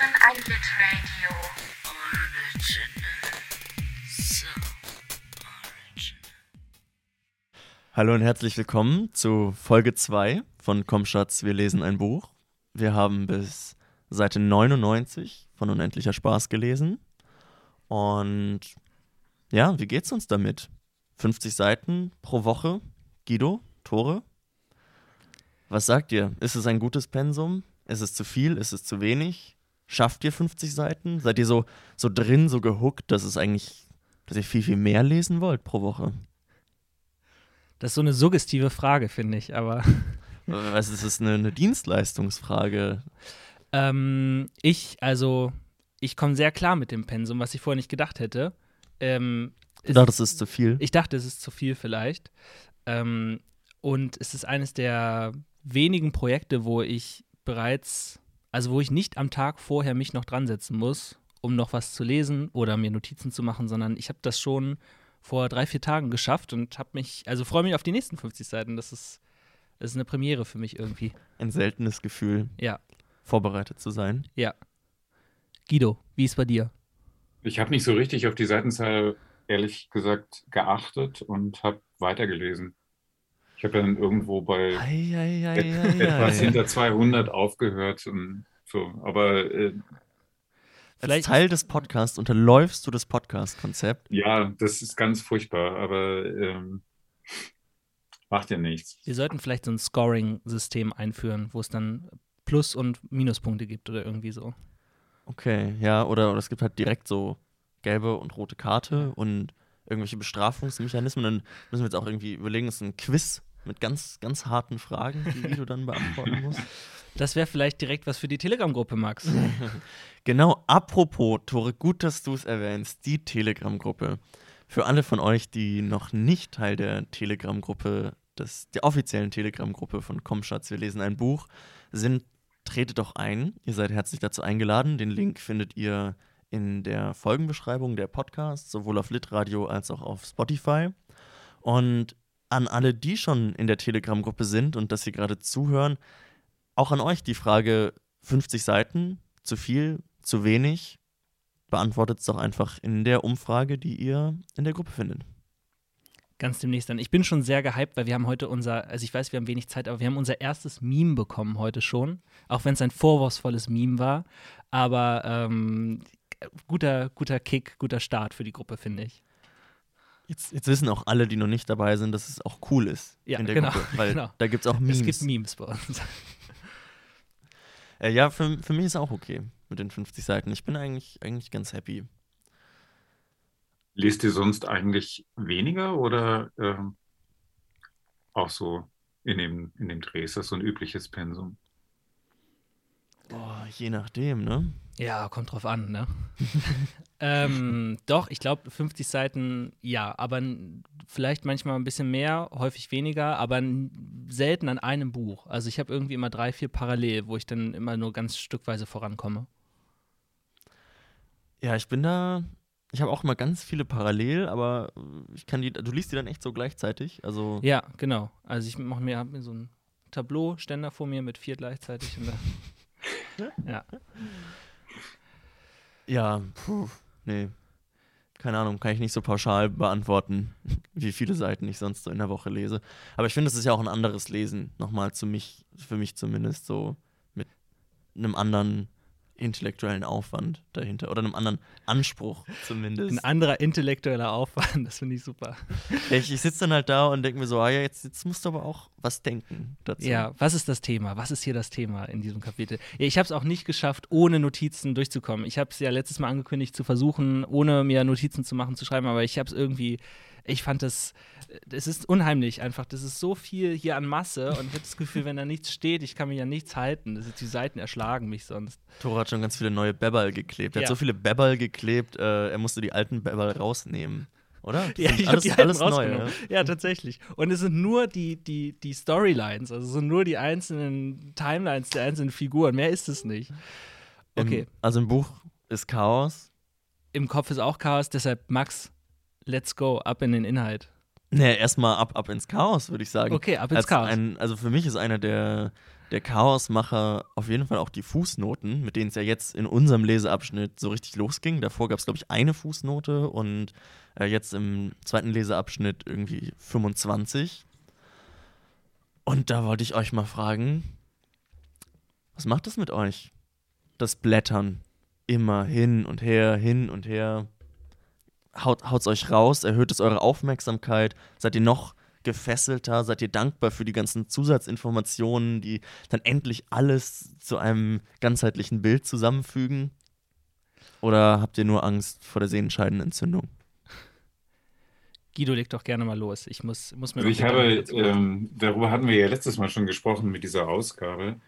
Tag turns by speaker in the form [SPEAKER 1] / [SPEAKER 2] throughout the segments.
[SPEAKER 1] hören ein Hit Radio.
[SPEAKER 2] Hallo und herzlich willkommen zu Folge 2 von Komm Schatz, wir lesen ein Buch. Wir haben bis Seite 99 von Unendlicher Spaß gelesen. Und ja, wie geht's uns damit? 50 Seiten pro Woche. Guido, Tore? Was sagt ihr? Ist es ein gutes Pensum? Ist es zu viel? Ist es zu wenig? Schafft ihr 50 Seiten? Seid ihr so, so drin, so gehuckt, dass es eigentlich, dass ihr viel, viel mehr lesen wollt pro Woche?
[SPEAKER 3] Das ist so eine suggestive Frage, finde ich, aber.
[SPEAKER 2] Was ist das eine, eine Dienstleistungsfrage?
[SPEAKER 3] Ähm, ich, also, ich komme sehr klar mit dem Pensum, was ich vorher nicht gedacht hätte. Ähm,
[SPEAKER 2] Ich dachte, das ist zu viel.
[SPEAKER 3] Ich dachte, es ist zu viel vielleicht. Ähm, und es ist eines der wenigen Projekte, wo ich bereits, also wo ich nicht am Tag vorher mich noch dran setzen muss, um noch was zu lesen oder mir Notizen zu machen, sondern ich habe das schon vor drei, vier Tagen geschafft und habe mich, also freue mich auf die nächsten 50 Seiten. Das ist, das ist eine Premiere für mich irgendwie.
[SPEAKER 2] Ein seltenes Gefühl,
[SPEAKER 3] Ja,
[SPEAKER 2] vorbereitet zu sein.
[SPEAKER 3] ja. Guido, wie ist bei dir?
[SPEAKER 4] Ich habe nicht so richtig auf die Seitenzahl, ehrlich gesagt, geachtet und habe weitergelesen. Ich habe dann irgendwo bei
[SPEAKER 2] Ei, ei, ei,
[SPEAKER 4] et-
[SPEAKER 2] ei,
[SPEAKER 4] etwas
[SPEAKER 2] ei.
[SPEAKER 4] hinter 200 aufgehört und so. Aber äh,
[SPEAKER 2] Als
[SPEAKER 3] Vielleicht-
[SPEAKER 2] Teil des Podcasts unterläufst du das Podcast-Konzept.
[SPEAKER 4] ja, das ist ganz furchtbar. Aber ähm, macht ja nichts.
[SPEAKER 3] Wir sollten vielleicht so ein Scoring-System einführen, wo es dann Plus- und Minuspunkte gibt oder irgendwie so.
[SPEAKER 2] Okay, ja, oder, oder es gibt halt direkt so gelbe und rote Karte und irgendwelche Bestrafungsmechanismen. Dann müssen wir jetzt auch irgendwie überlegen, es ist ein Quiz mit ganz, ganz harten Fragen, die du dann beantworten musst.
[SPEAKER 3] Das wäre vielleicht direkt was für die Telegram-Gruppe, Max.
[SPEAKER 2] Genau, apropos, Tore, gut, dass du es erwähnst, die Telegram-Gruppe. Für alle von euch, die noch nicht Teil der Telegram-Gruppe, der offiziellen Telegram-Gruppe von Komm Schatz, wir lesen ein Buch, sind, tretet doch ein. Ihr seid herzlich dazu eingeladen. Den Link findet ihr in der Folgenbeschreibung der Podcast, sowohl auf Litradio als auch auf Spotify. Und an alle, die schon in der Telegram-Gruppe sind und das hier gerade zuhören, auch an euch die Frage: 50 Seiten, zu viel, zu wenig? Beantwortet es doch einfach in der Umfrage, die ihr in der Gruppe findet.
[SPEAKER 3] Ganz demnächst dann. Ich bin schon sehr gehypt, weil wir haben heute unser, also ich weiß, wir haben wenig Zeit, aber wir haben unser erstes Meme bekommen heute schon. Auch wenn es ein vorwurfsvolles Meme war. Aber ähm, guter, guter Kick, guter Start für die Gruppe, finde ich.
[SPEAKER 2] Jetzt, jetzt wissen auch alle, die noch nicht dabei sind, dass es auch cool ist
[SPEAKER 3] Ja,
[SPEAKER 2] in der
[SPEAKER 3] genau,
[SPEAKER 2] Gruppe. Weil
[SPEAKER 3] genau.
[SPEAKER 2] da gibt es auch Memes.
[SPEAKER 3] Es gibt Memes bei uns.
[SPEAKER 2] Äh, ja, für, für mich ist auch okay mit den 50 Seiten. Ich bin eigentlich, eigentlich ganz happy.
[SPEAKER 4] Lest ihr sonst eigentlich weniger oder ähm, auch so in dem, in dem Dreh? Ist das so ein übliches Pensum?
[SPEAKER 2] Boah, je nachdem, ne?
[SPEAKER 3] Ja, kommt drauf an, ne? ähm, doch, ich glaube 50 Seiten, ja, aber vielleicht manchmal ein bisschen mehr, häufig weniger, aber selten an einem Buch. Also ich habe irgendwie immer drei, vier parallel, wo ich dann immer nur ganz stückweise vorankomme.
[SPEAKER 2] Ja, ich bin da. Ich habe auch immer ganz viele parallel, aber ich kann die. Du liest die dann echt so gleichzeitig. Also.
[SPEAKER 3] Ja, genau. Also ich mache mir, mir so ein Tableau-Ständer vor mir mit vier gleichzeitig. Und dann, ja.
[SPEAKER 2] Ja, puh, nee. Keine Ahnung, kann ich nicht so pauschal beantworten, wie viele Seiten ich sonst so in der Woche lese. Aber ich finde, es ist ja auch ein anderes Lesen, nochmal zu mich, für mich zumindest, so mit einem anderen intellektuellen Aufwand dahinter oder einem anderen Anspruch zumindest.
[SPEAKER 3] Ein anderer intellektueller Aufwand, das finde ich super.
[SPEAKER 2] ich ich sitze dann halt da und denke mir so, ah ja, jetzt, jetzt musst du aber auch was denken dazu.
[SPEAKER 3] Ja, was ist das Thema? Was ist hier das Thema in diesem Kapitel? Ja, ich habe es auch nicht geschafft, ohne Notizen durchzukommen. Ich habe es ja letztes Mal angekündigt, zu versuchen, ohne mir Notizen zu machen, zu schreiben, aber ich habe es irgendwie, ich fand das, es ist unheimlich einfach. Das ist so viel hier an Masse und ich habe das Gefühl, wenn da nichts steht, ich kann mich an nichts halten. Das ist, die Seiten erschlagen mich sonst.
[SPEAKER 2] Thor hat schon ganz viele neue Bebel geklebt. Er
[SPEAKER 3] Ja.
[SPEAKER 2] hat so viele Bebel geklebt, äh, er musste die alten Bebel rausnehmen. Oder?
[SPEAKER 3] Ja, ich
[SPEAKER 2] alles,
[SPEAKER 3] die
[SPEAKER 2] alles neu. Ja?
[SPEAKER 3] Ja, tatsächlich. Und es sind nur die, die, die Storylines, also es sind nur die einzelnen Timelines der einzelnen Figuren. Mehr ist es nicht. Okay.
[SPEAKER 2] Im, also im Buch ist Chaos.
[SPEAKER 3] im Kopf ist auch Chaos, deshalb Max, let's go, ab in den Inhalt.
[SPEAKER 2] Nee, erstmal ab, ab ins Chaos, würde ich sagen.
[SPEAKER 3] Okay, ab ins
[SPEAKER 2] Als
[SPEAKER 3] Chaos.
[SPEAKER 2] Ein, also für mich ist einer der der Chaosmacher auf jeden Fall auch die Fußnoten, mit denen es ja jetzt in unserem Leseabschnitt so richtig losging. Davor gab es, glaube ich, eine Fußnote und äh, jetzt im zweiten Leseabschnitt irgendwie 25. Und da wollte ich euch mal fragen, was macht das mit euch? Das Blättern immer hin und her, hin und her. Haut, haut's euch raus, erhöht es eure Aufmerksamkeit? Seid ihr noch gefesselter? Seid ihr dankbar für die ganzen Zusatzinformationen, die dann endlich alles zu einem ganzheitlichen Bild zusammenfügen? Oder habt ihr nur Angst vor der Sehenscheidenentzündung?
[SPEAKER 3] Guido, leg doch gerne mal los. Ich muss, muss mir
[SPEAKER 4] Also ich habe, ähm, darüber hatten wir ja letztes Mal schon gesprochen mit dieser Ausgabe.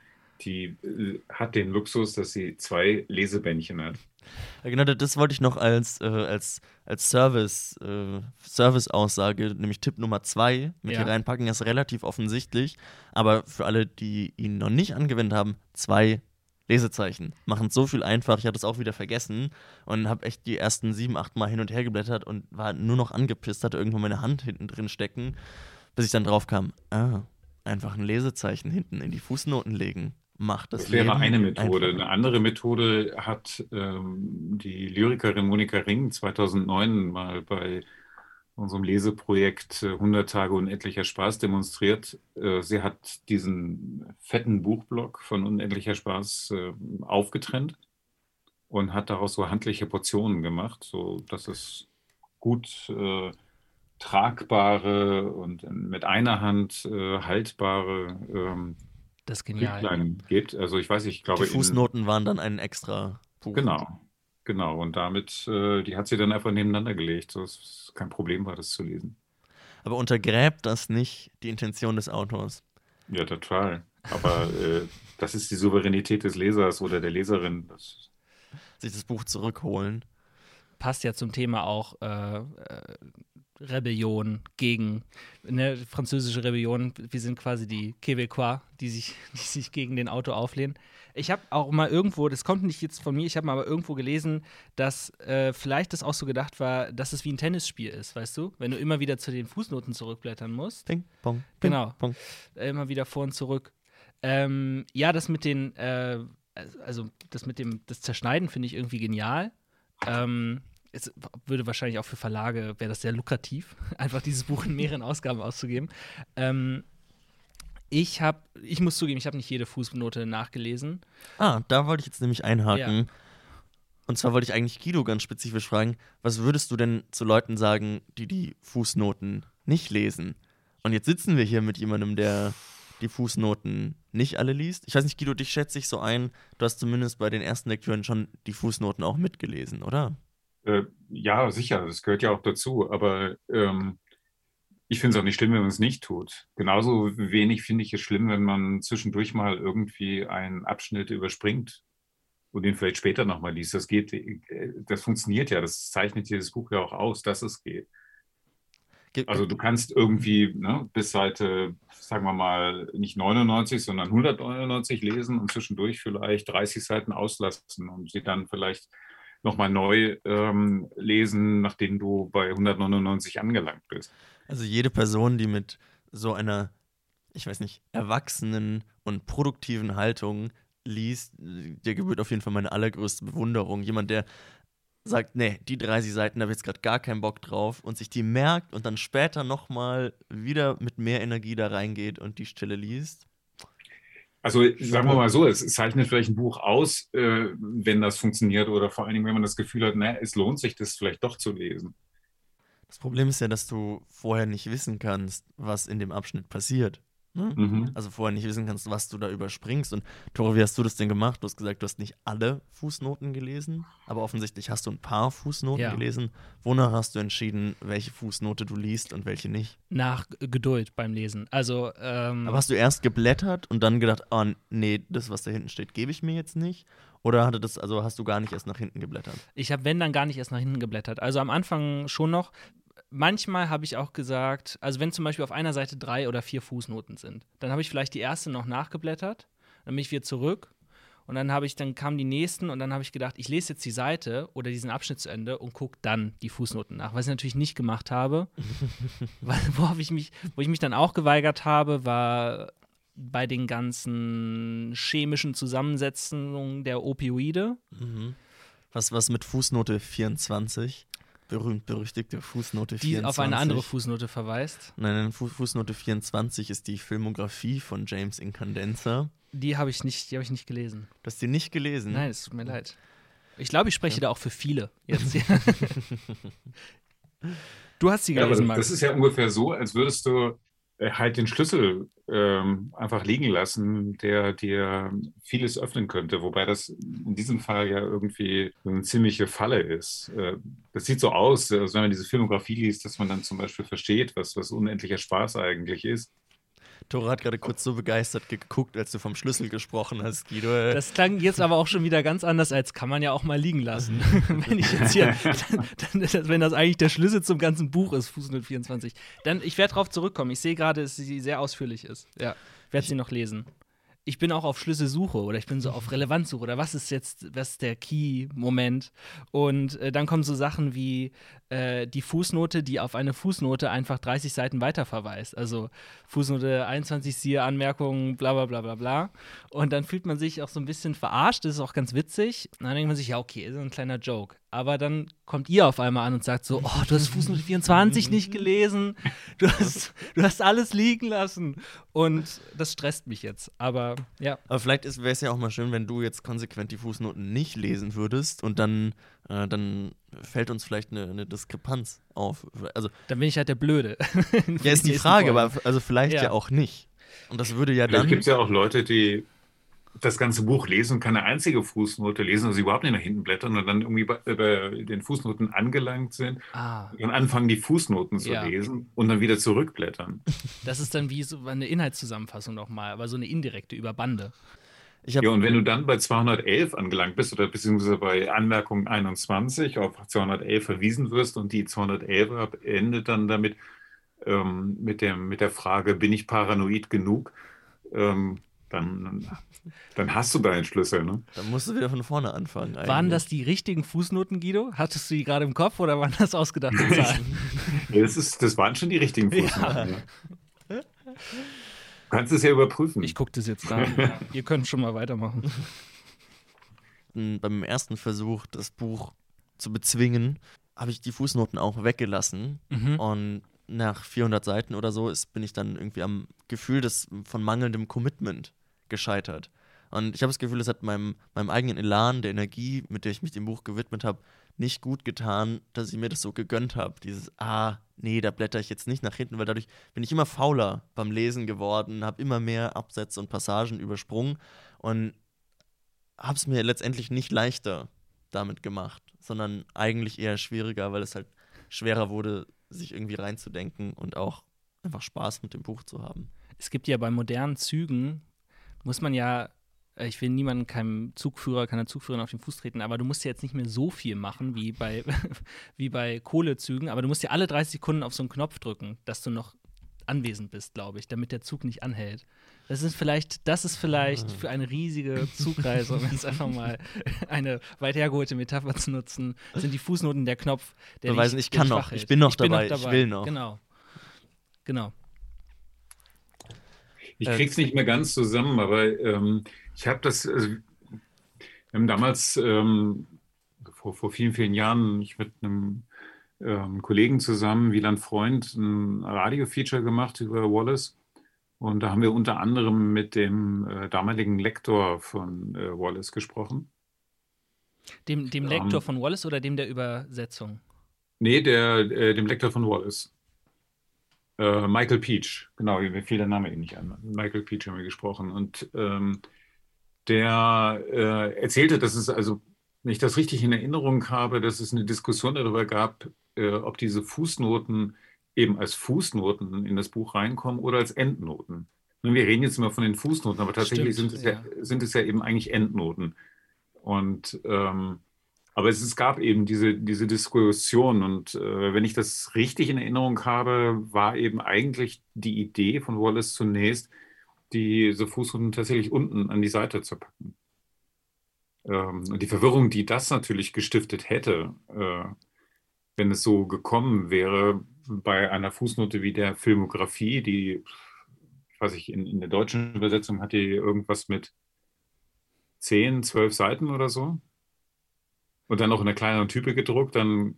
[SPEAKER 4] Die äh, hat den Luxus, dass sie zwei Lesebändchen hat.
[SPEAKER 2] Genau, das wollte ich noch als, äh, als, als Service, äh, Service-Aussage, nämlich Tipp Nummer zwei mit
[SPEAKER 3] Ja.
[SPEAKER 2] hier reinpacken, ist relativ offensichtlich. Aber für alle, die ihn noch nicht angewendet haben, zwei Lesezeichen. Machen es so viel einfach. Ich hatte es auch wieder vergessen und habe echt die ersten sieben, acht Mal hin und her geblättert und war nur noch angepisst, hatte irgendwo meine Hand hinten drin stecken, bis ich dann drauf kam, ah, einfach ein Lesezeichen hinten in die Fußnoten legen. Macht das
[SPEAKER 4] Das wäre
[SPEAKER 2] Leben
[SPEAKER 4] eine Methode.
[SPEAKER 2] einfacher.
[SPEAKER 4] Eine andere Methode hat ähm, die Lyrikerin Monika Ring 2009 mal bei unserem Leseprojekt äh, 100 Tage unendlicher Spaß demonstriert. Äh, Sie hat diesen fetten Buchblock von unendlicher Spaß äh, aufgetrennt und hat daraus so handliche Portionen gemacht, so dass es gut äh, tragbare und mit einer Hand äh, haltbare ähm,
[SPEAKER 3] Das ist genial.
[SPEAKER 4] Gibt. Also ich weiß, ich glaube
[SPEAKER 2] Die Fußnoten waren dann ein extra Buch.
[SPEAKER 4] Genau, genau. Und damit, äh, die hat sie dann einfach nebeneinander gelegt, so dass es kein Problem war, das zu lesen.
[SPEAKER 2] Aber untergräbt das nicht die Intention des Autors?
[SPEAKER 4] Ja, total. Aber äh, das ist die Souveränität des Lesers oder der Leserin. Das,
[SPEAKER 2] Sich das Buch zurückholen.
[SPEAKER 3] Passt ja zum Thema auch äh, äh, Rebellion gegen, ne, französische Rebellion. Wir sind quasi die Québécois, die sich, die sich gegen den Auto auflehnen. Ich habe auch mal irgendwo, das kommt nicht jetzt von mir, ich habe mal aber irgendwo gelesen, dass äh, vielleicht das auch so gedacht war, dass es wie ein Tennisspiel ist, weißt du? Wenn du immer wieder zu den Fußnoten zurückblättern musst.
[SPEAKER 2] Ping, pong, ping,
[SPEAKER 3] Genau.
[SPEAKER 2] pong.
[SPEAKER 3] immer wieder vor und zurück. Ähm, ja, das mit den, äh, also das mit dem, das Zerschneiden finde ich irgendwie genial. Ähm, es würde wahrscheinlich auch für Verlage, wäre das sehr lukrativ, einfach dieses Buch in mehreren Ausgaben auszugeben. Ähm, ich habe, ich muss zugeben, ich habe nicht jede Fußnote nachgelesen.
[SPEAKER 2] Ah, da wollte ich jetzt nämlich einhaken. Und zwar wollte ich eigentlich Guido ganz spezifisch fragen, was würdest du denn zu Leuten sagen, die die Fußnoten nicht lesen? Und jetzt sitzen wir hier mit jemandem, der die Fußnoten nicht alle liest. Ich weiß nicht, Guido, dich schätze ich so ein, du hast zumindest bei den ersten Lektüren schon die Fußnoten auch mitgelesen, oder?
[SPEAKER 4] Äh, ja, sicher, das gehört ja auch dazu. Aber ähm, ich finde es auch nicht schlimm, wenn man es nicht tut. Genauso wenig finde ich es schlimm, wenn man zwischendurch mal irgendwie einen Abschnitt überspringt und den vielleicht später nochmal liest. Das geht, äh, das funktioniert ja. Das zeichnet dieses Buch ja auch aus, dass es geht.
[SPEAKER 2] Ge-
[SPEAKER 4] Also du kannst irgendwie ne, bis Seite, sagen wir mal, nicht 99, sondern 199 lesen und zwischendurch vielleicht 30 Seiten auslassen und sie dann vielleicht nochmal neu ähm, lesen, nachdem du bei 199 angelangt bist.
[SPEAKER 2] Also jede Person, die mit so einer, ich weiß nicht, erwachsenen und produktiven Haltung liest, der gebührt auf jeden Fall meine allergrößte Bewunderung. Jemand, der sagt, nee, die 30 Seiten, da habe ich jetzt gerade gar keinen Bock drauf und sich die merkt und dann später nochmal wieder mit mehr Energie da reingeht und die Stelle liest.
[SPEAKER 4] Also sagen wir mal so, es zeichnet vielleicht ein Buch aus, äh, wenn das funktioniert oder vor allen Dingen, wenn man das Gefühl hat, na, es lohnt sich, das vielleicht doch zu lesen.
[SPEAKER 2] Das Problem ist ja, dass du vorher nicht wissen kannst, was in dem Abschnitt passiert. Ne?
[SPEAKER 4] Mhm.
[SPEAKER 2] Also vorher nicht wissen kannst, was du da überspringst. Und Tore, wie hast du das denn gemacht? Du hast gesagt, du hast nicht alle Fußnoten gelesen, aber offensichtlich hast du ein paar Fußnoten
[SPEAKER 3] Ja.
[SPEAKER 2] gelesen. Wonach hast du entschieden, welche Fußnote du liest und welche nicht?
[SPEAKER 3] Nach Geduld beim Lesen. Also, ähm,
[SPEAKER 2] Aber hast du erst geblättert und dann gedacht, oh nee, das, was da hinten steht, gebe ich mir jetzt nicht? Oder hatte das, also hast du gar nicht erst nach hinten geblättert?
[SPEAKER 3] Ich habe, wenn, dann gar nicht erst nach hinten geblättert. Also am Anfang schon noch. Manchmal habe ich auch gesagt, also wenn zum Beispiel auf einer Seite drei oder vier Fußnoten sind, dann habe ich vielleicht die erste noch nachgeblättert, dann bin ich wieder zurück und dann habe ich, dann kamen die nächsten und dann habe ich gedacht, ich lese jetzt die Seite oder diesen Abschnitt zu Ende und gucke dann die Fußnoten nach. Was ich natürlich nicht gemacht habe, weil, worauf ich mich, wo ich mich dann auch geweigert habe, war bei den ganzen chemischen Zusammensetzungen der Opioide.
[SPEAKER 2] Mhm. Was, was mit Fußnote 24? Berühmt-berüchtigte Fußnote
[SPEAKER 3] die
[SPEAKER 2] 24.
[SPEAKER 3] auf eine andere Fußnote verweist.
[SPEAKER 2] Nein, Fu Fußnote 24 ist die Filmografie von James Incandenza.
[SPEAKER 3] Die habe ich, nicht, die hab ich nicht gelesen.
[SPEAKER 2] Du hast die nicht gelesen?
[SPEAKER 3] Nein, es tut mir leid. Ich glaube, ich spreche
[SPEAKER 2] Ja.
[SPEAKER 3] da auch für viele jetzt. du hast sie
[SPEAKER 4] Ja, aber
[SPEAKER 3] gelesen,
[SPEAKER 4] das
[SPEAKER 3] Max.
[SPEAKER 4] ist ja ungefähr so, als würdest du halt den Schlüssel ähm, einfach liegen lassen, der dir vieles öffnen könnte. Wobei das in diesem Fall ja irgendwie eine ziemliche Falle ist. Äh, das sieht so aus, als wenn man diese Filmografie liest, dass man dann zum Beispiel versteht, was, was unendlicher Spaß eigentlich ist.
[SPEAKER 2] Tore hat gerade kurz so begeistert geguckt, als du vom Schlüssel gesprochen hast, Guido.
[SPEAKER 3] Das klang jetzt aber auch schon wieder ganz anders, als kann man ja auch mal liegen lassen. wenn ich jetzt hier, dann, dann, wenn das eigentlich der Schlüssel zum ganzen Buch ist, Fußnote 24. Dann, ich werde darauf zurückkommen. Ich sehe gerade, dass sie sehr ausführlich ist. Ja, werde sie noch lesen. Ich bin auch auf Schlüsselsuche oder ich bin so auf Relevanzsuche oder was ist jetzt, was ist der Key-Moment? Und äh, dann kommen so Sachen wie äh, die Fußnote, die auf eine Fußnote einfach 30 Seiten weiter verweist. Also Fußnote 21, siehe Anmerkungen, bla bla bla bla bla. Und dann fühlt man sich auch so ein bisschen verarscht, das ist auch ganz witzig. Und dann denkt man sich, ja, okay, ist ein kleiner Joke. Aber dann kommt ihr auf einmal an und sagt so, oh, du hast Fußnote 24 nicht gelesen, du hast, du hast alles liegen lassen. Und das stresst mich jetzt. Aber ja,
[SPEAKER 2] Aber vielleicht wäre es ja auch mal schön, wenn du jetzt konsequent die Fußnoten nicht lesen würdest und dann, äh, dann fällt uns vielleicht eine, eine Diskrepanz auf. Also,
[SPEAKER 3] dann bin ich halt der Blöde.
[SPEAKER 2] ja, ist die Frage, aber also vielleicht ja.
[SPEAKER 3] Ja.
[SPEAKER 2] auch nicht. Und das würde ja
[SPEAKER 4] Vielleicht
[SPEAKER 2] dann.
[SPEAKER 4] gibt es ja auch Leute, die das ganze Buch lesen und keine einzige Fußnote lesen, also überhaupt nicht nach hinten blättern und dann irgendwie bei, bei den Fußnoten angelangt sind
[SPEAKER 3] Ah,
[SPEAKER 4] und anfangen, die Fußnoten zu
[SPEAKER 3] Ja.
[SPEAKER 4] lesen und dann wieder zurückblättern.
[SPEAKER 3] das ist dann wie so eine Inhaltszusammenfassung nochmal, aber so eine indirekte über Bande.
[SPEAKER 2] Ich habe
[SPEAKER 4] Ja, und wenn du dann bei 211 angelangt bist oder beziehungsweise bei Anmerkung 21 auf 211 verwiesen wirst und die 211 endet dann damit ähm, mit, dem, mit der Frage, bin ich paranoid genug? Ähm, dann, dann hast du deinen Schlüssel. Ne?
[SPEAKER 2] dann musst du wieder von vorne anfangen.
[SPEAKER 3] Waren
[SPEAKER 2] eigentlich.
[SPEAKER 3] das die richtigen Fußnoten, Guido? Hattest du die gerade im Kopf oder waren das ausgedachte Zahlen?
[SPEAKER 4] Das, ist, das waren schon die richtigen Fußnoten. Ja. Du kannst es ja überprüfen.
[SPEAKER 3] Ich gucke das jetzt nach. Ihr könnt schon mal weitermachen.
[SPEAKER 2] m, beim ersten Versuch, das Buch zu bezwingen, habe ich die Fußnoten auch weggelassen.
[SPEAKER 3] Mhm.
[SPEAKER 2] Und nach 400 Seiten oder so ist, bin ich dann irgendwie am Gefühl des, von mangelndem Commitment gescheitert. Und ich habe das Gefühl, es hat meinem, meinem eigenen Elan, der Energie, mit der ich mich dem Buch gewidmet habe, nicht gut getan, dass ich mir das so gegönnt habe. Dieses, ah, nee, da blätter ich jetzt nicht nach hinten, weil dadurch bin ich immer fauler beim Lesen geworden, habe immer mehr Absätze und Passagen übersprungen und habe es mir letztendlich nicht leichter damit gemacht, sondern eigentlich eher schwieriger, weil es halt schwerer wurde, sich irgendwie reinzudenken und auch einfach Spaß mit dem Buch zu haben.
[SPEAKER 3] Es gibt ja bei modernen Zügen, muss man ja, äh, ich will niemanden, keinem Zugführer, keiner Zugführerin auf den Fuß treten, aber du musst ja jetzt nicht mehr so viel machen wie bei, wie bei Kohlezügen, aber du musst ja alle 30 Sekunden auf so einen Knopf drücken, dass du noch anwesend bist, glaube ich, damit der Zug nicht anhält. Das ist vielleicht, das ist vielleicht für eine riesige Zugreise, um jetzt einfach mal eine weit hergeholte Metapher zu nutzen, sind die Fußnoten der Knopf, der
[SPEAKER 2] Beweisen,
[SPEAKER 3] dich-
[SPEAKER 2] ich kann noch,
[SPEAKER 3] wach hält.
[SPEAKER 2] ich bin noch dabei, ich will noch.
[SPEAKER 3] Genau. Genau.
[SPEAKER 4] Ich
[SPEAKER 2] Äh,
[SPEAKER 4] krieg's nicht mehr ganz zusammen, aber ähm, ich habe das, also, wir haben damals ähm, vor, vor vielen, vielen Jahren ich mit einem ähm, Kollegen zusammen, Wieland Freund, ein Radio-Feature gemacht über Wallace. Und da haben wir unter anderem mit dem äh, damaligen Lektor von äh, Wallace gesprochen.
[SPEAKER 3] Dem, dem
[SPEAKER 4] Ähm,
[SPEAKER 3] Lektor von Wallace oder dem der Übersetzung?
[SPEAKER 4] Nee, der, äh, dem Lektor von Wallace. Äh, Michael Peach, genau, mir fiel der Name eben nicht an. Michael Peach haben wir gesprochen. Und ähm, der äh, erzählte, dass es also, wenn ich das richtig in Erinnerung habe, dass es eine Diskussion darüber gab, äh, ob diese Fußnoten eben als Fußnoten in das Buch reinkommen oder als Endnoten. Nun, Wir reden jetzt immer von den Fußnoten, aber tatsächlich
[SPEAKER 3] Stimmt,
[SPEAKER 4] sind es ja, sind es ja eben eigentlich Endnoten. Und ähm, aber es, es gab eben diese, diese Diskussion und äh, wenn ich das richtig in Erinnerung habe, war eben eigentlich die Idee von Wallace zunächst, diese Fußnoten tatsächlich unten an die Seite zu packen. Ähm, und die Verwirrung, die das natürlich gestiftet hätte, äh, wenn es so gekommen wäre bei einer Fußnote wie der Filmografie, die, ich weiß ich, in, in der deutschen Übersetzung hat die irgendwas mit zehn, zwölf Seiten oder so. Und dann noch in einer kleineren Type gedruckt, dann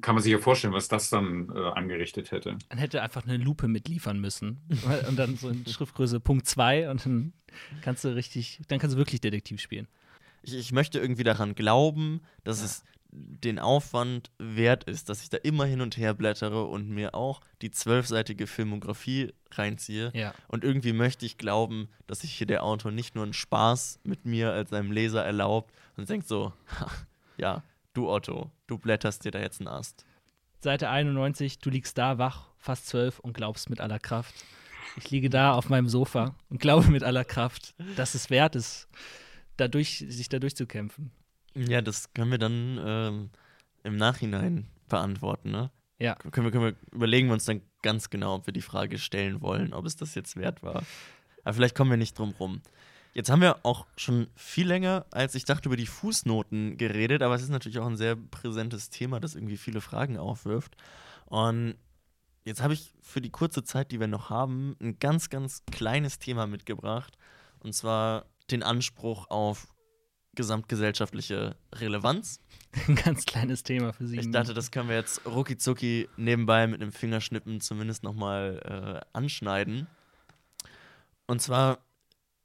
[SPEAKER 4] kann man sich ja vorstellen, was das dann äh, angerichtet hätte.
[SPEAKER 3] Man hätte einfach eine Lupe mitliefern müssen. und dann so in Schriftgröße Punkt 2 und dann kannst du richtig, dann kannst du wirklich Detektiv spielen.
[SPEAKER 2] Ich, ich möchte irgendwie daran glauben, dass ja. es den Aufwand wert ist, dass ich da immer hin und her blättere und mir auch die zwölfseitige Filmografie reinziehe.
[SPEAKER 3] Ja.
[SPEAKER 2] Und irgendwie möchte ich glauben, dass sich hier der Autor nicht nur einen Spaß mit mir als seinem Leser erlaubt und denkt so, ja, du Otto, du blätterst dir da jetzt einen Ast.
[SPEAKER 3] Seite 91, du liegst da wach, fast zwölf und glaubst mit aller Kraft. Ich liege da auf meinem Sofa und glaube mit aller Kraft, dass es wert ist, dadurch, sich da durchzukämpfen.
[SPEAKER 2] Ja, das können wir dann ähm, im Nachhinein beantworten, ne?
[SPEAKER 3] Ja.
[SPEAKER 2] Können wir, können wir, überlegen wir uns dann ganz genau, ob wir die Frage stellen wollen, ob es das jetzt wert war. Aber vielleicht kommen wir nicht drum rum. Jetzt haben wir auch schon viel länger, als ich dachte, über die Fußnoten geredet, aber es ist natürlich auch ein sehr präsentes Thema, das irgendwie viele Fragen aufwirft. Und jetzt habe ich für die kurze Zeit, die wir noch haben, ein ganz, ganz kleines Thema mitgebracht. Und zwar den Anspruch auf gesamtgesellschaftliche Relevanz.
[SPEAKER 3] Ein ganz kleines Thema für Sie.
[SPEAKER 2] Ich dachte, das können wir jetzt rucki nebenbei mit einem Fingerschnippen zumindest nochmal äh, anschneiden. Und zwar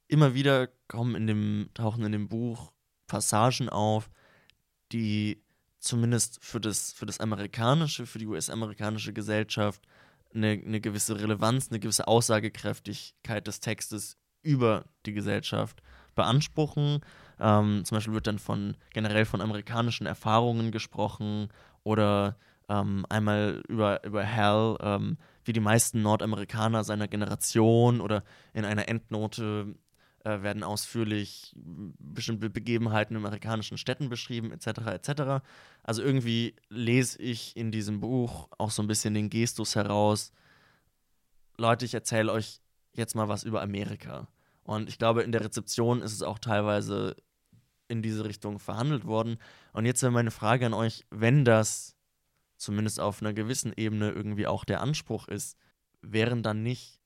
[SPEAKER 2] immer wieder kommen in dem, tauchen in dem Buch Passagen auf, die zumindest für das, für das amerikanische, für die US-amerikanische Gesellschaft eine, eine gewisse Relevanz, eine gewisse Aussagekräftigkeit des Textes über die Gesellschaft beanspruchen. Ähm, zum Beispiel wird dann von generell von amerikanischen Erfahrungen gesprochen oder ähm, einmal über, über Hal, ähm, wie die meisten Nordamerikaner seiner Generation oder in einer Endnote äh, werden ausführlich bestimmte Begebenheiten in amerikanischen Städten beschrieben, etc. etc. Also irgendwie lese ich in diesem Buch auch so ein bisschen den Gestus heraus, Leute, ich erzähle euch jetzt mal was über Amerika. Und ich glaube, in der Rezeption ist es auch teilweise in diese Richtung verhandelt worden. Und jetzt wäre meine Frage an euch, wenn das zumindest auf einer gewissen Ebene irgendwie auch der Anspruch ist, wären dann nicht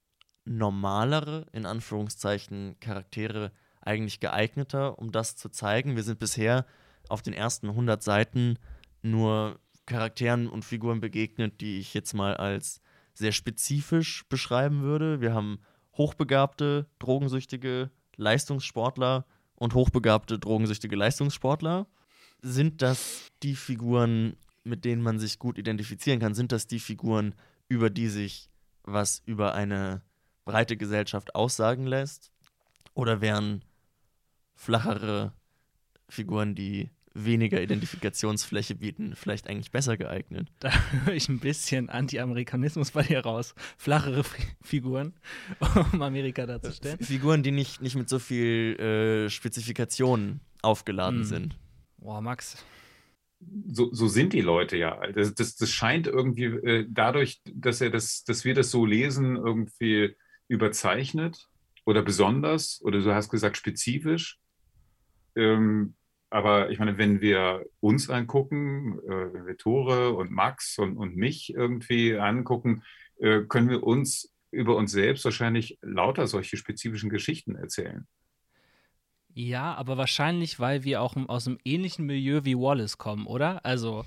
[SPEAKER 2] normalere, in Anführungszeichen, Charaktere eigentlich geeigneter, um das zu zeigen? Wir sind bisher auf den ersten 100 Seiten nur Charakteren und Figuren begegnet, die ich jetzt mal als sehr spezifisch beschreiben würde. Wir haben hochbegabte, drogensüchtige Leistungssportler und hochbegabte, drogensüchtige Leistungssportler. Sind das die Figuren, mit denen man sich gut identifizieren kann? Sind das die Figuren, über die sich was über eine breite Gesellschaft aussagen lässt? Oder wären flachere Figuren, die weniger Identifikationsfläche bieten, vielleicht eigentlich besser geeignet.
[SPEAKER 3] Da höre ich ein bisschen Anti-Amerikanismus bei dir raus. Flachere F Figuren, um Amerika darzustellen.
[SPEAKER 2] Figuren, die nicht, nicht mit so viel äh, Spezifikationen aufgeladen hm. sind.
[SPEAKER 3] Boah, Max.
[SPEAKER 4] So, so, sind die Leute ja. Das, das, das scheint irgendwie äh, dadurch, dass, er das, dass wir das so lesen, irgendwie überzeichnet oder besonders oder du hast gesagt spezifisch. Ähm, aber ich meine, wenn wir uns angucken, äh, wenn wir Tore und Max und, und mich irgendwie angucken, äh, können wir uns über uns selbst wahrscheinlich lauter solche spezifischen Geschichten erzählen.
[SPEAKER 3] Ja, aber wahrscheinlich, weil wir auch aus einem ähnlichen Milieu wie Wallace kommen, oder? Also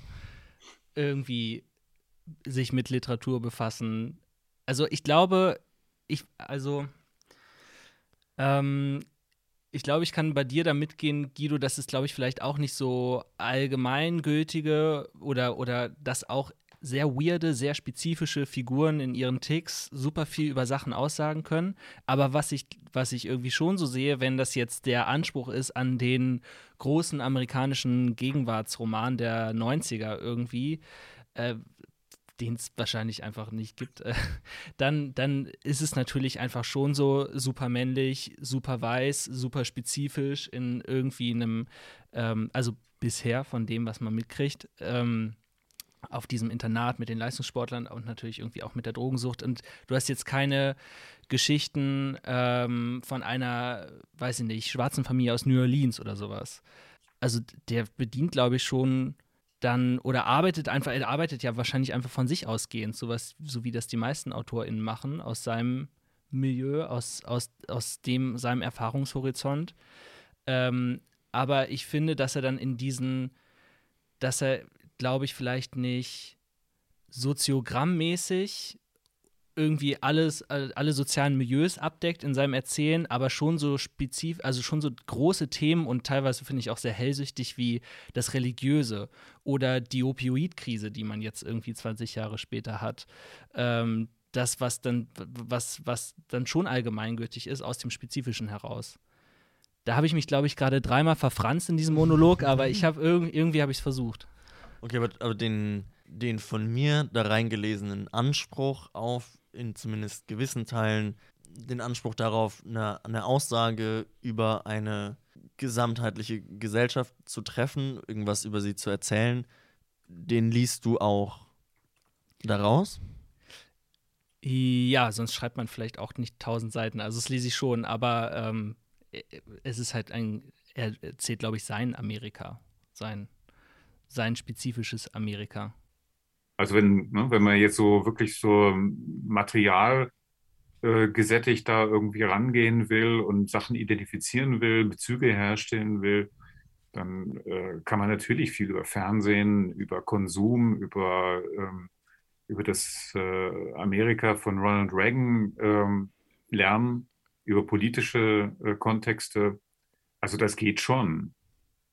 [SPEAKER 3] irgendwie sich mit Literatur befassen. Also ich glaube, ich, also ähm, ich glaube, ich kann bei dir da mitgehen, Guido, dass es, glaube ich, vielleicht auch nicht so allgemeingültige oder, oder dass auch sehr weirde, sehr spezifische Figuren in ihren Ticks super viel über Sachen aussagen können. Aber was ich, was ich irgendwie schon so sehe, wenn das jetzt der Anspruch ist an den großen amerikanischen Gegenwartsroman der 90er irgendwie, äh, den es wahrscheinlich einfach nicht gibt, äh, dann, dann ist es natürlich einfach schon so super männlich, super weiß, super spezifisch in irgendwie einem, ähm, also bisher von dem, was man mitkriegt, ähm, auf diesem Internat mit den Leistungssportlern und natürlich irgendwie auch mit der Drogensucht. Und du hast jetzt keine Geschichten ähm, von einer, weiß ich nicht, schwarzen Familie aus New Orleans oder sowas. Also der bedient, glaube ich, schon dann oder arbeitet einfach, er arbeitet ja wahrscheinlich einfach von sich ausgehend, sowas, so wie das die meisten AutorInnen machen, aus seinem Milieu, aus, aus, aus dem, seinem Erfahrungshorizont. Ähm, aber ich finde, dass er dann in diesen, dass er, glaube ich, vielleicht nicht soziogrammmäßig irgendwie alles, alle sozialen Milieus abdeckt in seinem Erzählen, aber schon so spezifisch, also schon so große Themen und teilweise finde ich auch sehr hellsüchtig wie das Religiöse oder die Opioidkrise, die man jetzt irgendwie 20 Jahre später hat. Ähm, das, was dann, was, was dann schon allgemeingültig ist, aus dem Spezifischen heraus. Da habe ich mich, glaube ich, gerade dreimal verfranst in diesem Monolog, aber ich habe irg irgendwie habe ich es versucht.
[SPEAKER 2] Okay, aber, aber den, den von mir da reingelesenen Anspruch auf, in zumindest gewissen Teilen, den Anspruch darauf, eine, eine Aussage über eine gesamtheitliche Gesellschaft zu treffen, irgendwas über sie zu erzählen, den liest du auch daraus?
[SPEAKER 3] Ja, sonst schreibt man vielleicht auch nicht tausend Seiten. Also das lese ich schon, aber ähm, es ist halt ein, er erzählt, glaube ich, sein Amerika, sein, sein spezifisches Amerika.
[SPEAKER 4] Also wenn, ne, wenn man jetzt so wirklich so Material äh, gesättigt da irgendwie rangehen will und Sachen identifizieren will, Bezüge herstellen will, dann äh, kann man natürlich viel über Fernsehen, über Konsum, über, ähm, über das äh, Amerika von Ronald Reagan ähm, lernen über politische äh, Kontexte. Also das geht schon.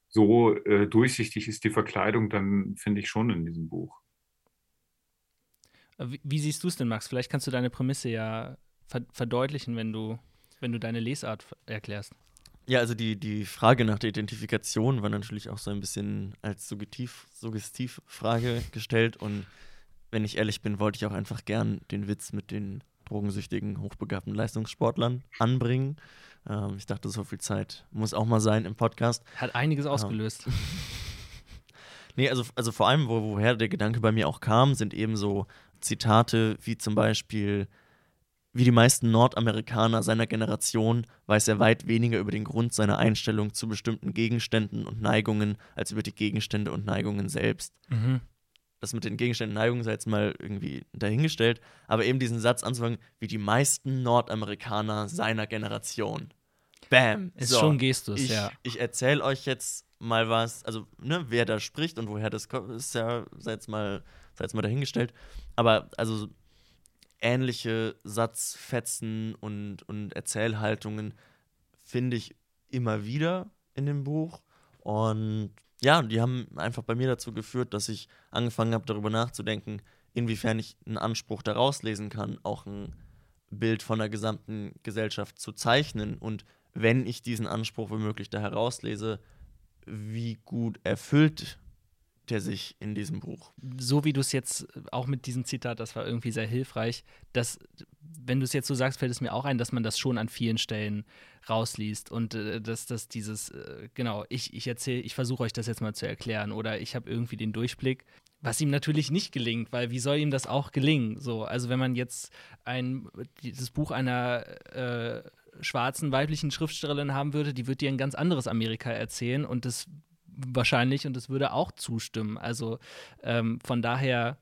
[SPEAKER 4] So äh, durchsichtig ist die Verkleidung dann, finde ich, schon in diesem Buch.
[SPEAKER 3] Wie, wie siehst du es denn, Max? Vielleicht kannst du deine Prämisse ja ver verdeutlichen, wenn du, wenn du deine Lesart erklärst.
[SPEAKER 2] Ja, also die, die Frage nach der Identifikation war natürlich auch so ein bisschen als Suggestiv, Suggestivfrage gestellt. Und wenn ich ehrlich bin, wollte ich auch einfach gern den Witz mit den drogensüchtigen, hochbegabten Leistungssportlern anbringen. Ähm, ich dachte, so viel Zeit muss auch mal sein im Podcast.
[SPEAKER 3] Hat einiges ähm, ausgelöst. Ähm.
[SPEAKER 2] nee, also, also vor allem, wo, woher der Gedanke bei mir auch kam, sind eben so Zitate wie zum Beispiel, wie die meisten Nordamerikaner seiner Generation weiß er weit weniger über den Grund seiner Einstellung zu bestimmten Gegenständen und Neigungen als über die Gegenstände und Neigungen selbst. Mhm das mit den Gegenständen Neigungen sei jetzt mal irgendwie dahingestellt, aber eben diesen Satz anzufangen, wie die meisten Nordamerikaner seiner Generation. Bam.
[SPEAKER 3] Ist so, schon Gestus,
[SPEAKER 2] ich,
[SPEAKER 3] ja.
[SPEAKER 2] Ich erzähle euch jetzt mal was, also, ne, wer da spricht und woher das kommt, ist ja, sei jetzt mal, sei jetzt mal dahingestellt. Aber, also, ähnliche Satzfetzen und, und Erzählhaltungen finde ich immer wieder in dem Buch. Und ja, die haben einfach bei mir dazu geführt, dass ich angefangen habe, darüber nachzudenken, inwiefern ich einen Anspruch daraus lesen kann, auch ein Bild von der gesamten Gesellschaft zu zeichnen. Und wenn ich diesen Anspruch womöglich da herauslese, wie gut erfüllt der sich in diesem Buch.
[SPEAKER 3] So wie du es jetzt auch mit diesem Zitat, das war irgendwie sehr hilfreich, dass, wenn du es jetzt so sagst, fällt es mir auch ein, dass man das schon an vielen Stellen rausliest und äh, dass das dieses, äh, genau, ich, ich erzähle, ich versuche euch das jetzt mal zu erklären oder ich habe irgendwie den Durchblick. Was ihm natürlich nicht gelingt, weil wie soll ihm das auch gelingen? So, also wenn man jetzt ein dieses Buch einer äh, schwarzen weiblichen Schriftstellerin haben würde, die würde dir ein ganz anderes Amerika erzählen und das wahrscheinlich und es würde auch zustimmen. Also ähm, von daher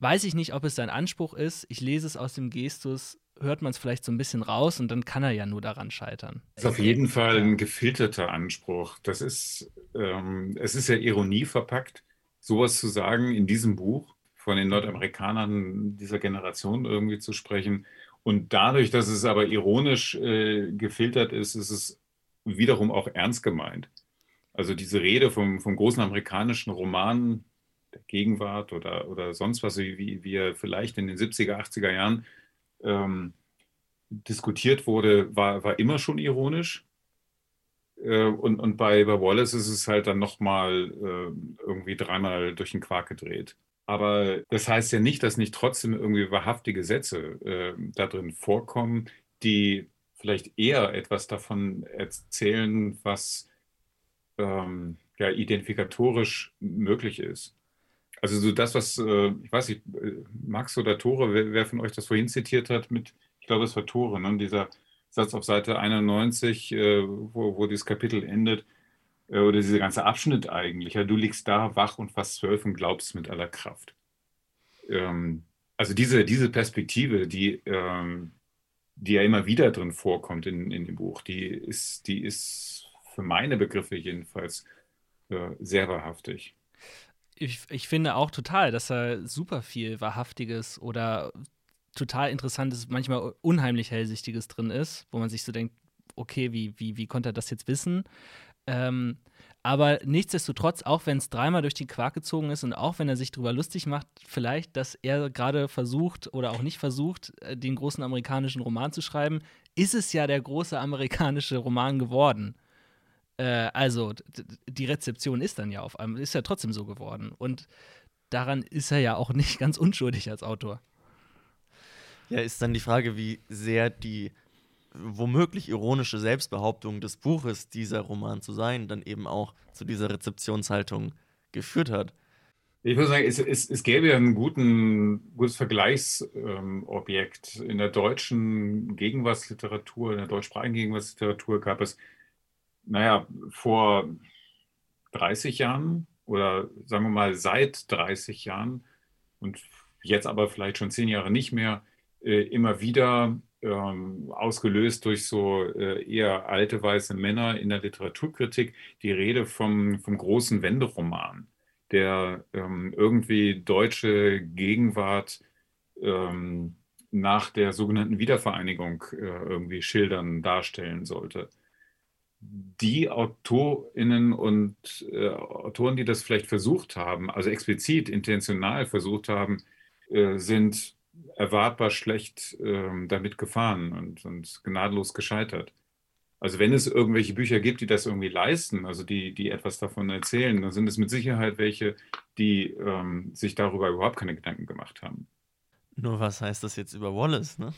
[SPEAKER 3] weiß ich nicht, ob es sein Anspruch ist. Ich lese es aus dem Gestus, hört man es vielleicht so ein bisschen raus und dann kann er ja nur daran scheitern.
[SPEAKER 4] Das ist auf jeden Fall ein gefilterter Anspruch. Das ist, ähm, es ist ja Ironie verpackt, sowas zu sagen in diesem Buch von den Nordamerikanern dieser Generation irgendwie zu sprechen. Und dadurch, dass es aber ironisch äh, gefiltert ist, ist es wiederum auch ernst gemeint. Also diese Rede vom, vom großen amerikanischen Roman der Gegenwart oder, oder sonst was, wie, er vielleicht in den 70er, 80er Jahren ähm, diskutiert wurde, war, war immer schon ironisch. Äh, und, und bei, bei Wallace ist es halt dann nochmal äh, irgendwie dreimal durch den Quark gedreht. Aber das heißt ja nicht, dass nicht trotzdem irgendwie wahrhaftige Sätze äh, da drin vorkommen, die vielleicht eher etwas davon erzählen, was ähm, ja, identifikatorisch möglich ist. Also so das, was, äh, ich weiß nicht, äh, Max oder Tore, wer, wer, von euch das vorhin zitiert hat, mit, ich glaube, es war Tore, ne? dieser Satz auf Seite 91, äh, wo, wo dieses Kapitel endet, äh, oder dieser ganze Abschnitt eigentlich, ja, du liegst da wach und fast zwölf und glaubst mit aller Kraft. Ähm, also diese, diese Perspektive, die, ähm, die ja immer wieder drin vorkommt in, in dem Buch, die ist, die ist für meine Begriffe jedenfalls äh, sehr wahrhaftig.
[SPEAKER 3] Ich, ich finde auch total, dass da super viel Wahrhaftiges oder total Interessantes, manchmal unheimlich Hellsichtiges drin ist, wo man sich so denkt, okay, wie, wie, wie konnte er das jetzt wissen? Ähm, aber nichtsdestotrotz, auch wenn es dreimal durch die Quark gezogen ist und auch wenn er sich darüber lustig macht, vielleicht, dass er gerade versucht oder auch nicht versucht, äh, den großen amerikanischen Roman zu schreiben, ist es ja der große amerikanische Roman geworden. Äh, also die Rezeption ist dann ja auf einmal, ist ja trotzdem so geworden. Und daran ist er ja auch nicht ganz unschuldig als Autor.
[SPEAKER 2] Ja, ist dann die Frage, wie sehr die womöglich ironische Selbstbehauptung des Buches, dieser Roman zu sein, dann eben auch zu dieser Rezeptionshaltung geführt hat.
[SPEAKER 4] Ich würde sagen, es, es, es gäbe ja ein guten, gutes Vergleichsobjekt. Ähm, in der deutschen Gegenwartsliteratur, in der deutschsprachigen Gegenwartsliteratur gab es, naja, vor 30 Jahren oder sagen wir mal seit 30 Jahren und jetzt aber vielleicht schon zehn Jahre nicht mehr, äh, immer wieder ähm, ausgelöst durch so äh, eher alte weiße Männer in der Literaturkritik, die Rede vom, vom großen Wenderoman, der ähm, irgendwie deutsche Gegenwart ähm, nach der sogenannten Wiedervereinigung äh, irgendwie schildern, darstellen sollte. Die AutorInnen und äh, Autoren, die das vielleicht versucht haben, also explizit, intentional versucht haben, äh, sind erwartbar schlecht ähm, damit gefahren und, und gnadenlos gescheitert. Also wenn es irgendwelche Bücher gibt, die das irgendwie leisten, also die, die etwas davon erzählen, dann sind es mit Sicherheit welche, die ähm, sich darüber überhaupt keine Gedanken gemacht haben.
[SPEAKER 2] Nur was heißt das jetzt über Wallace, ne?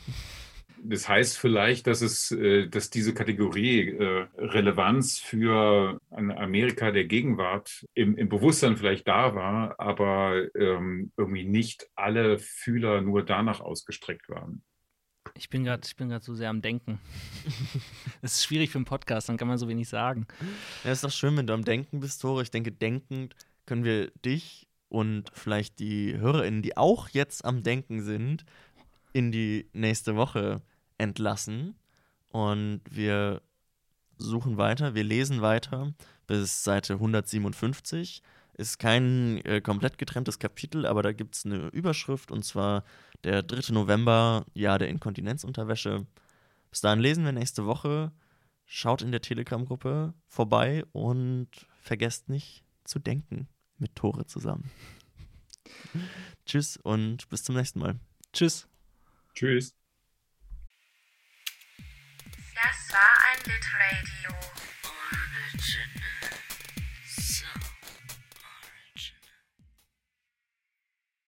[SPEAKER 4] Das heißt vielleicht, dass es, äh, dass diese Kategorie äh, Relevanz für Amerika der Gegenwart im, im Bewusstsein vielleicht da war, aber ähm, irgendwie nicht alle Fühler nur danach ausgestreckt waren.
[SPEAKER 3] Ich bin gerade, ich bin gerade so sehr am Denken. Es ist schwierig für einen Podcast, dann kann man so wenig sagen.
[SPEAKER 2] Ja, ist doch schön, wenn du am Denken bist, Tore. Ich denke, denkend können wir dich und vielleicht die HörerInnen, die auch jetzt am Denken sind, in die nächste Woche entlassen und wir suchen weiter, wir lesen weiter bis Seite 157. Ist kein äh, komplett getrenntes Kapitel, aber da gibt es eine Überschrift und zwar der 3. November, Jahr der Inkontinenzunterwäsche. Bis dahin lesen wir nächste Woche. Schaut in der Telegram-Gruppe vorbei und vergesst nicht zu denken mit Tore zusammen. Tschüss und bis zum nächsten Mal.
[SPEAKER 3] Tschüss.
[SPEAKER 4] Tschüss.
[SPEAKER 1] Das war ein Litradio ohne Gin.